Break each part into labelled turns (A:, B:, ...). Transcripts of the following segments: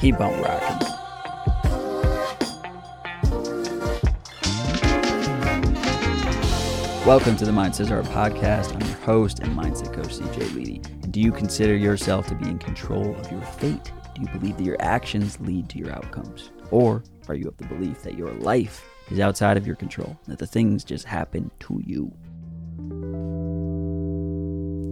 A: Keep on rocking. Welcome to the Mindset Art podcast. I'm your host and mindset coach, CJ Ledy. Do you consider yourself to be in control of your fate? Do you believe that your actions lead to your outcomes? Or are you of the belief that your life is outside of your control, that the things just happen to you?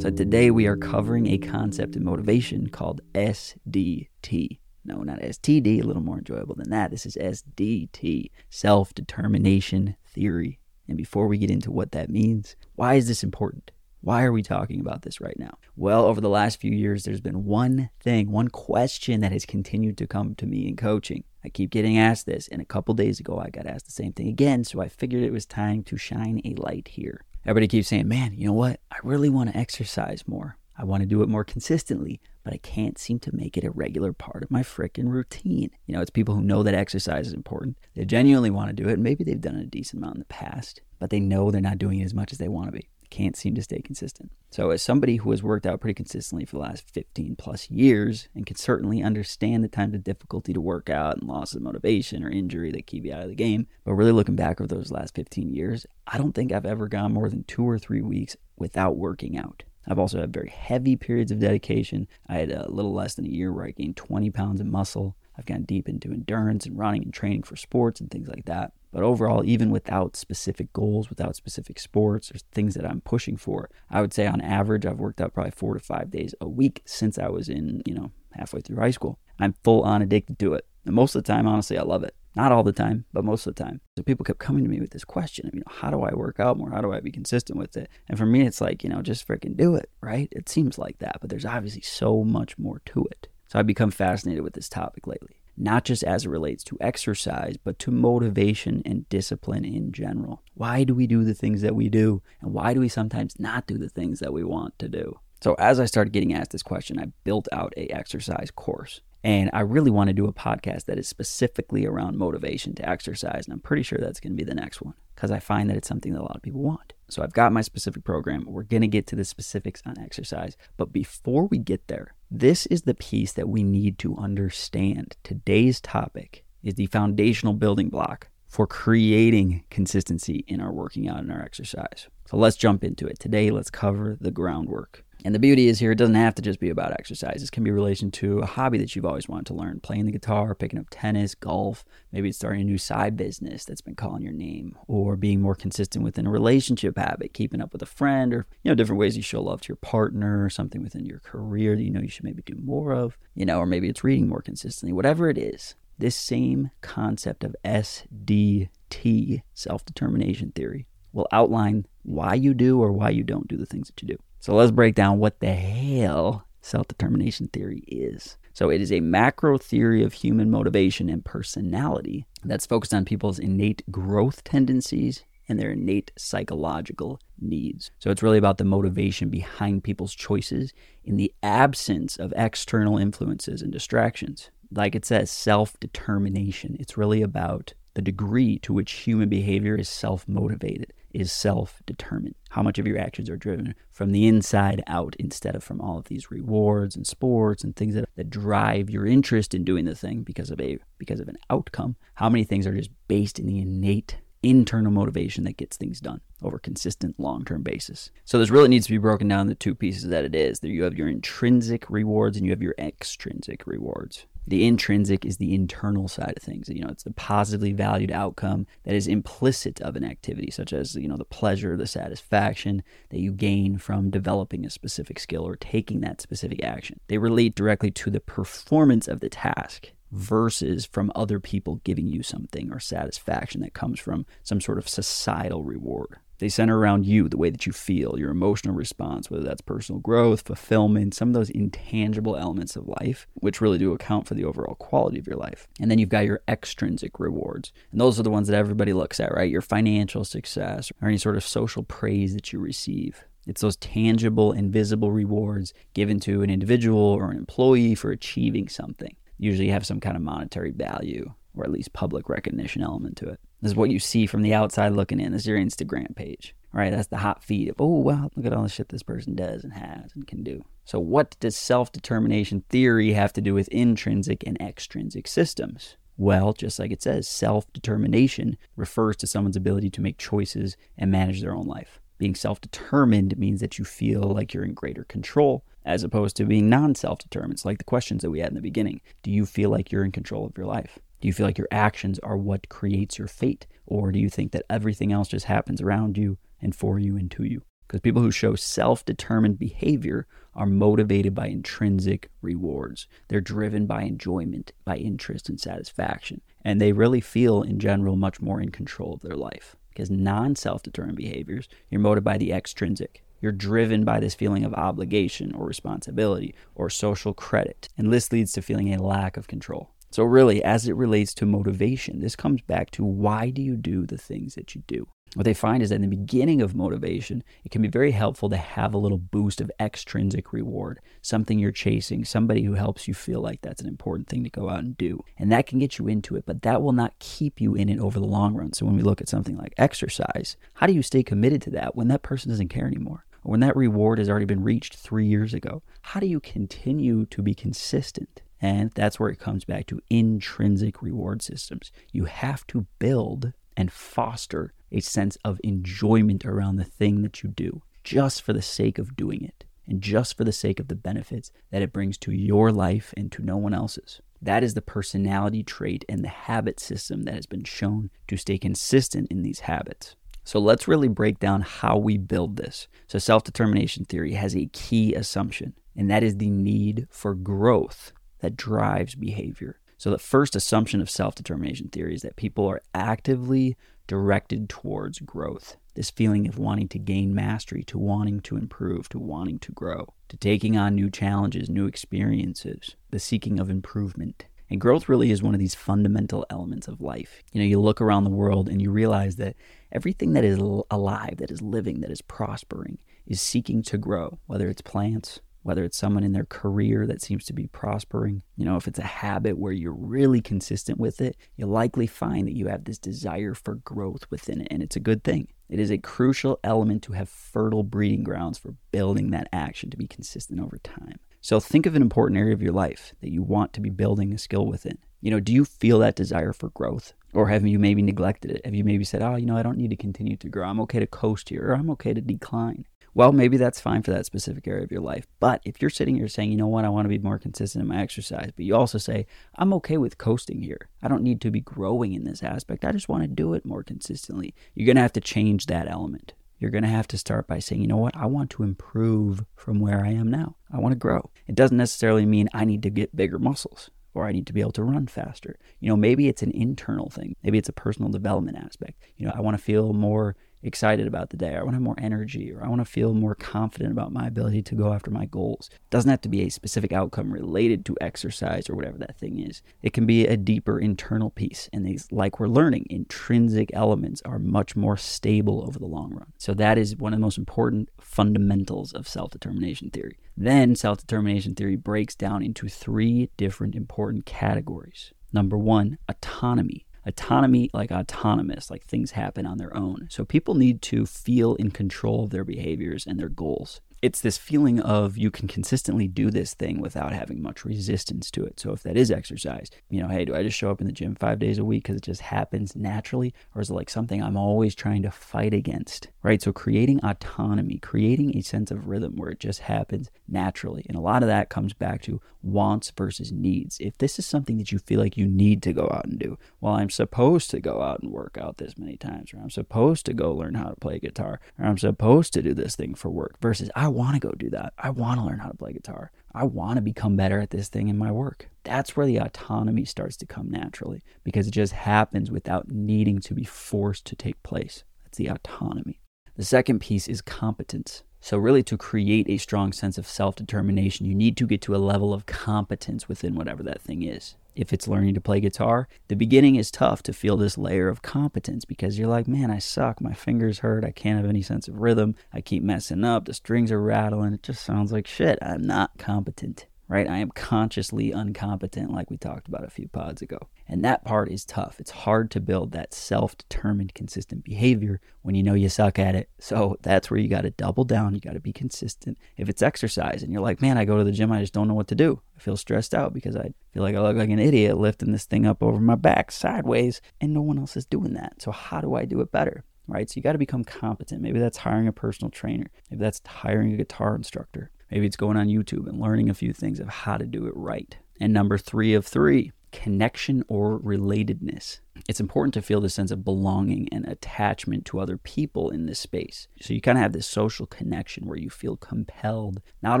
A: So today we are covering a concept in motivation called SDT. No, not STD, a little more enjoyable than that. This is SDT, self determination theory. And before we get into what that means, why is this important? Why are we talking about this right now? Well, over the last few years, there's been one thing, one question that has continued to come to me in coaching. I keep getting asked this, and a couple days ago, I got asked the same thing again, so I figured it was time to shine a light here. Everybody keeps saying, man, you know what? I really want to exercise more. I want to do it more consistently, but I can't seem to make it a regular part of my frickin' routine. You know, it's people who know that exercise is important. They genuinely want to do it. Maybe they've done it a decent amount in the past, but they know they're not doing it as much as they want to be. They can't seem to stay consistent. So, as somebody who has worked out pretty consistently for the last 15 plus years and can certainly understand the times of difficulty to work out and loss of motivation or injury that keep you out of the game, but really looking back over those last 15 years, I don't think I've ever gone more than two or three weeks without working out. I've also had very heavy periods of dedication. I had a little less than a year where I gained 20 pounds of muscle. I've gone deep into endurance and running and training for sports and things like that. But overall, even without specific goals, without specific sports or things that I'm pushing for, I would say on average, I've worked out probably four to five days a week since I was in, you know, halfway through high school. I'm full on addicted to it. And most of the time, honestly, I love it. Not all the time, but most of the time. So people kept coming to me with this question of, you know, how do I work out more? How do I be consistent with it? And for me, it's like, you know, just freaking do it, right? It seems like that, but there's obviously so much more to it. So I've become fascinated with this topic lately, not just as it relates to exercise, but to motivation and discipline in general. Why do we do the things that we do? And why do we sometimes not do the things that we want to do? So as I started getting asked this question, I built out a exercise course. And I really want to do a podcast that is specifically around motivation to exercise. And I'm pretty sure that's going to be the next one because I find that it's something that a lot of people want. So I've got my specific program. We're going to get to the specifics on exercise. But before we get there, this is the piece that we need to understand. Today's topic is the foundational building block for creating consistency in our working out and our exercise. So let's jump into it. Today, let's cover the groundwork. And the beauty is here, it doesn't have to just be about exercise. This can be relation to a hobby that you've always wanted to learn playing the guitar, picking up tennis, golf. Maybe it's starting a new side business that's been calling your name, or being more consistent within a relationship habit, keeping up with a friend, or, you know, different ways you show love to your partner, or something within your career that you know you should maybe do more of, you know, or maybe it's reading more consistently. Whatever it is, this same concept of SDT, self determination theory, will outline why you do or why you don't do the things that you do. So let's break down what the hell self determination theory is. So it is a macro theory of human motivation and personality that's focused on people's innate growth tendencies and their innate psychological needs. So it's really about the motivation behind people's choices in the absence of external influences and distractions. Like it says, self determination. It's really about the degree to which human behavior is self motivated, is self determined. How much of your actions are driven from the inside out instead of from all of these rewards and sports and things that, that drive your interest in doing the thing because of a because of an outcome. How many things are just based in the innate internal motivation that gets things done over a consistent long-term basis. So this really needs to be broken down into two pieces that it is. There you have your intrinsic rewards and you have your extrinsic rewards. The intrinsic is the internal side of things. You know, it's the positively valued outcome that is implicit of an activity, such as, you know, the pleasure, the satisfaction that you gain from developing a specific skill or taking that specific action. They relate directly to the performance of the task versus from other people giving you something or satisfaction that comes from some sort of societal reward. They center around you, the way that you feel, your emotional response, whether that's personal growth, fulfillment, some of those intangible elements of life, which really do account for the overall quality of your life. And then you've got your extrinsic rewards. And those are the ones that everybody looks at, right? Your financial success or any sort of social praise that you receive. It's those tangible invisible rewards given to an individual or an employee for achieving something. Usually have some kind of monetary value or at least public recognition element to it. This is what you see from the outside looking in. This is your Instagram page, right? That's the hot feed of, oh, wow, look at all the shit this person does and has and can do. So, what does self determination theory have to do with intrinsic and extrinsic systems? Well, just like it says, self determination refers to someone's ability to make choices and manage their own life. Being self determined means that you feel like you're in greater control, as opposed to being non self determined. It's like the questions that we had in the beginning. Do you feel like you're in control of your life? Do you feel like your actions are what creates your fate? Or do you think that everything else just happens around you and for you and to you? Because people who show self determined behavior are motivated by intrinsic rewards. They're driven by enjoyment, by interest and satisfaction. And they really feel, in general, much more in control of their life. Because non self determined behaviors, you're motivated by the extrinsic. You're driven by this feeling of obligation or responsibility or social credit. And this leads to feeling a lack of control. So, really, as it relates to motivation, this comes back to why do you do the things that you do? What they find is that in the beginning of motivation, it can be very helpful to have a little boost of extrinsic reward, something you're chasing, somebody who helps you feel like that's an important thing to go out and do. And that can get you into it, but that will not keep you in it over the long run. So, when we look at something like exercise, how do you stay committed to that when that person doesn't care anymore? Or when that reward has already been reached three years ago? How do you continue to be consistent? And that's where it comes back to intrinsic reward systems. You have to build and foster a sense of enjoyment around the thing that you do just for the sake of doing it and just for the sake of the benefits that it brings to your life and to no one else's. That is the personality trait and the habit system that has been shown to stay consistent in these habits. So let's really break down how we build this. So, self determination theory has a key assumption, and that is the need for growth that drives behavior. So, the first assumption of self determination theory is that people are actively directed towards growth. This feeling of wanting to gain mastery, to wanting to improve, to wanting to grow, to taking on new challenges, new experiences, the seeking of improvement. And growth really is one of these fundamental elements of life. You know, you look around the world and you realize that everything that is alive, that is living, that is prospering, is seeking to grow, whether it's plants, whether it's someone in their career that seems to be prospering. You know, if it's a habit where you're really consistent with it, you'll likely find that you have this desire for growth within it, and it's a good thing. It is a crucial element to have fertile breeding grounds for building that action to be consistent over time. So think of an important area of your life that you want to be building a skill within. You know, do you feel that desire for growth? Or have you maybe neglected it? Have you maybe said, oh, you know, I don't need to continue to grow. I'm okay to coast here, or I'm okay to decline well, maybe that's fine for that specific area of your life. But if you're sitting here saying, you know what, I want to be more consistent in my exercise, but you also say, I'm okay with coasting here. I don't need to be growing in this aspect. I just want to do it more consistently. You're going to have to change that element. You're going to have to start by saying, you know what, I want to improve from where I am now. I want to grow. It doesn't necessarily mean I need to get bigger muscles or I need to be able to run faster. You know, maybe it's an internal thing. Maybe it's a personal development aspect. You know, I want to feel more excited about the day. I want to have more energy or I want to feel more confident about my ability to go after my goals. It doesn't have to be a specific outcome related to exercise or whatever that thing is. It can be a deeper internal piece. And these, like we're learning, intrinsic elements are much more stable over the long run. So that is one of the most important fundamentals of self determination theory. Then self determination theory breaks down into three different important categories. Number one, autonomy autonomy like autonomous like things happen on their own. So people need to feel in control of their behaviors and their goals it's this feeling of you can consistently do this thing without having much resistance to it. So if that is exercise, you know, hey, do I just show up in the gym five days a week because it just happens naturally, or is it like something I'm always trying to fight against? Right. So creating autonomy, creating a sense of rhythm where it just happens naturally, and a lot of that comes back to wants versus needs. If this is something that you feel like you need to go out and do, well, I'm supposed to go out and work out this many times, or I'm supposed to go learn how to play guitar, or I'm supposed to do this thing for work versus want to go do that. I want to learn how to play guitar. I want to become better at this thing in my work. That's where the autonomy starts to come naturally because it just happens without needing to be forced to take place. That's the autonomy. The second piece is competence. So, really, to create a strong sense of self determination, you need to get to a level of competence within whatever that thing is if it's learning to play guitar, the beginning is tough to feel this layer of competence because you're like, man, I suck. My fingers hurt. I can't have any sense of rhythm. I keep messing up. The strings are rattling. It just sounds like shit. I'm not competent. Right? I am consciously incompetent, like we talked about a few pods ago. And that part is tough. It's hard to build that self determined, consistent behavior when you know you suck at it. So that's where you got to double down. You got to be consistent. If it's exercise and you're like, man, I go to the gym, I just don't know what to do. I feel stressed out because I feel like I look like an idiot lifting this thing up over my back sideways, and no one else is doing that. So, how do I do it better? Right? So, you got to become competent. Maybe that's hiring a personal trainer, maybe that's hiring a guitar instructor. Maybe it's going on YouTube and learning a few things of how to do it right. And number three of three, connection or relatedness. It's important to feel the sense of belonging and attachment to other people in this space. So you kind of have this social connection where you feel compelled, not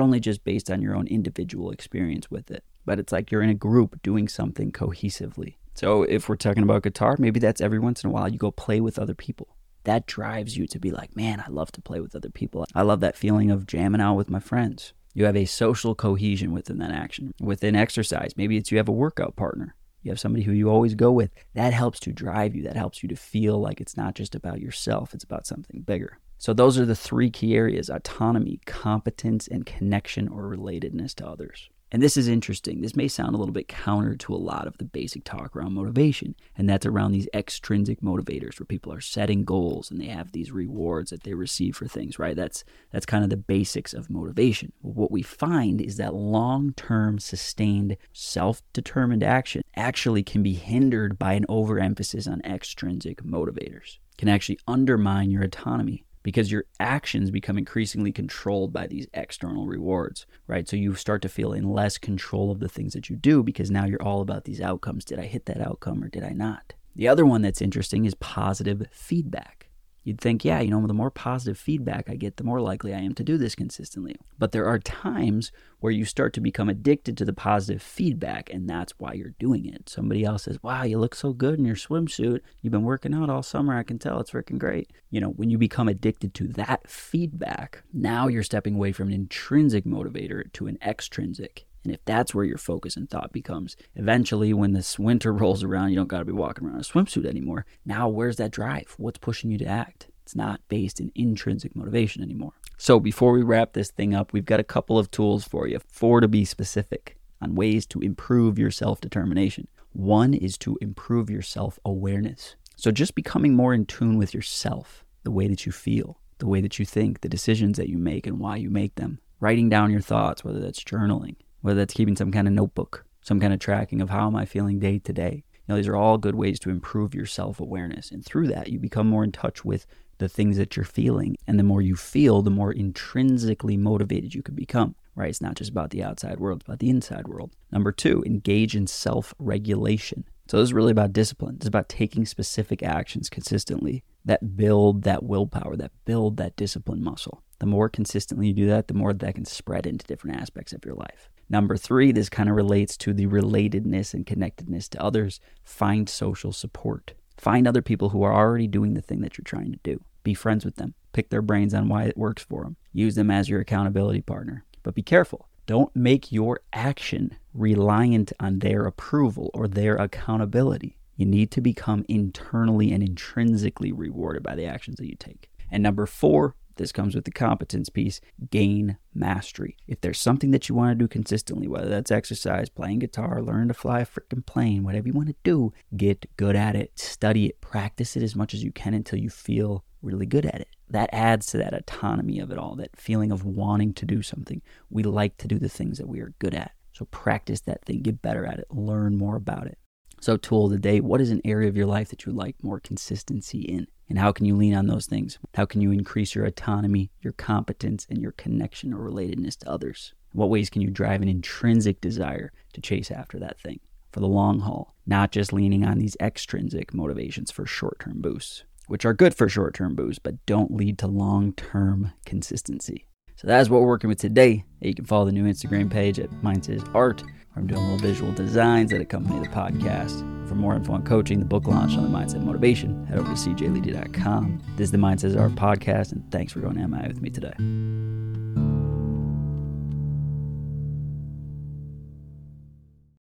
A: only just based on your own individual experience with it, but it's like you're in a group doing something cohesively. So if we're talking about guitar, maybe that's every once in a while you go play with other people that drives you to be like, man, I love to play with other people. I love that feeling of jamming out with my friends. You have a social cohesion within that action. Within exercise, maybe it's you have a workout partner. You have somebody who you always go with. That helps to drive you. That helps you to feel like it's not just about yourself, it's about something bigger. So, those are the three key areas autonomy, competence, and connection or relatedness to others. And this is interesting. This may sound a little bit counter to a lot of the basic talk around motivation, and that's around these extrinsic motivators where people are setting goals and they have these rewards that they receive for things, right? That's that's kind of the basics of motivation. What we find is that long-term sustained self-determined action actually can be hindered by an overemphasis on extrinsic motivators. Can actually undermine your autonomy because your actions become increasingly controlled by these external rewards, right? So you start to feel in less control of the things that you do because now you're all about these outcomes. Did I hit that outcome or did I not? The other one that's interesting is positive feedback. You'd think, yeah, you know, the more positive feedback I get, the more likely I am to do this consistently. But there are times where you start to become addicted to the positive feedback, and that's why you're doing it. Somebody else says, wow, you look so good in your swimsuit. You've been working out all summer. I can tell it's working great. You know, when you become addicted to that feedback, now you're stepping away from an intrinsic motivator to an extrinsic. And if that's where your focus and thought becomes, eventually when this winter rolls around, you don't got to be walking around in a swimsuit anymore. Now, where's that drive? What's pushing you to act? It's not based in intrinsic motivation anymore. So, before we wrap this thing up, we've got a couple of tools for you, four to be specific, on ways to improve your self determination. One is to improve your self awareness. So, just becoming more in tune with yourself, the way that you feel, the way that you think, the decisions that you make, and why you make them. Writing down your thoughts, whether that's journaling, whether that's keeping some kind of notebook, some kind of tracking of how am I feeling day to day. You know, these are all good ways to improve your self awareness. And through that, you become more in touch with the things that you're feeling. And the more you feel, the more intrinsically motivated you can become, right? It's not just about the outside world, it's about the inside world. Number two, engage in self regulation. So this is really about discipline. It's about taking specific actions consistently that build that willpower, that build that discipline muscle. The more consistently you do that, the more that can spread into different aspects of your life. Number three, this kind of relates to the relatedness and connectedness to others. Find social support. Find other people who are already doing the thing that you're trying to do. Be friends with them. Pick their brains on why it works for them. Use them as your accountability partner. But be careful. Don't make your action reliant on their approval or their accountability. You need to become internally and intrinsically rewarded by the actions that you take. And number four, this comes with the competence piece gain mastery. If there's something that you want to do consistently, whether that's exercise, playing guitar, learn to fly a freaking plane, whatever you want to do, get good at it, study it, practice it as much as you can until you feel really good at it. That adds to that autonomy of it all, that feeling of wanting to do something. We like to do the things that we are good at. So practice that thing, get better at it, learn more about it. So, tool of the day what is an area of your life that you like more consistency in? And how can you lean on those things? How can you increase your autonomy, your competence, and your connection or relatedness to others? What ways can you drive an intrinsic desire to chase after that thing for the long haul, not just leaning on these extrinsic motivations for short term boosts, which are good for short term boosts, but don't lead to long term consistency? So that's what we're working with today. You can follow the new Instagram page at Mindset Art where I'm doing little visual designs that accompany the podcast. For more info on coaching, the book launch on the Mindset Motivation, head over to cjledy.com. This is the Mindset Art podcast, and thanks for going MI with me today.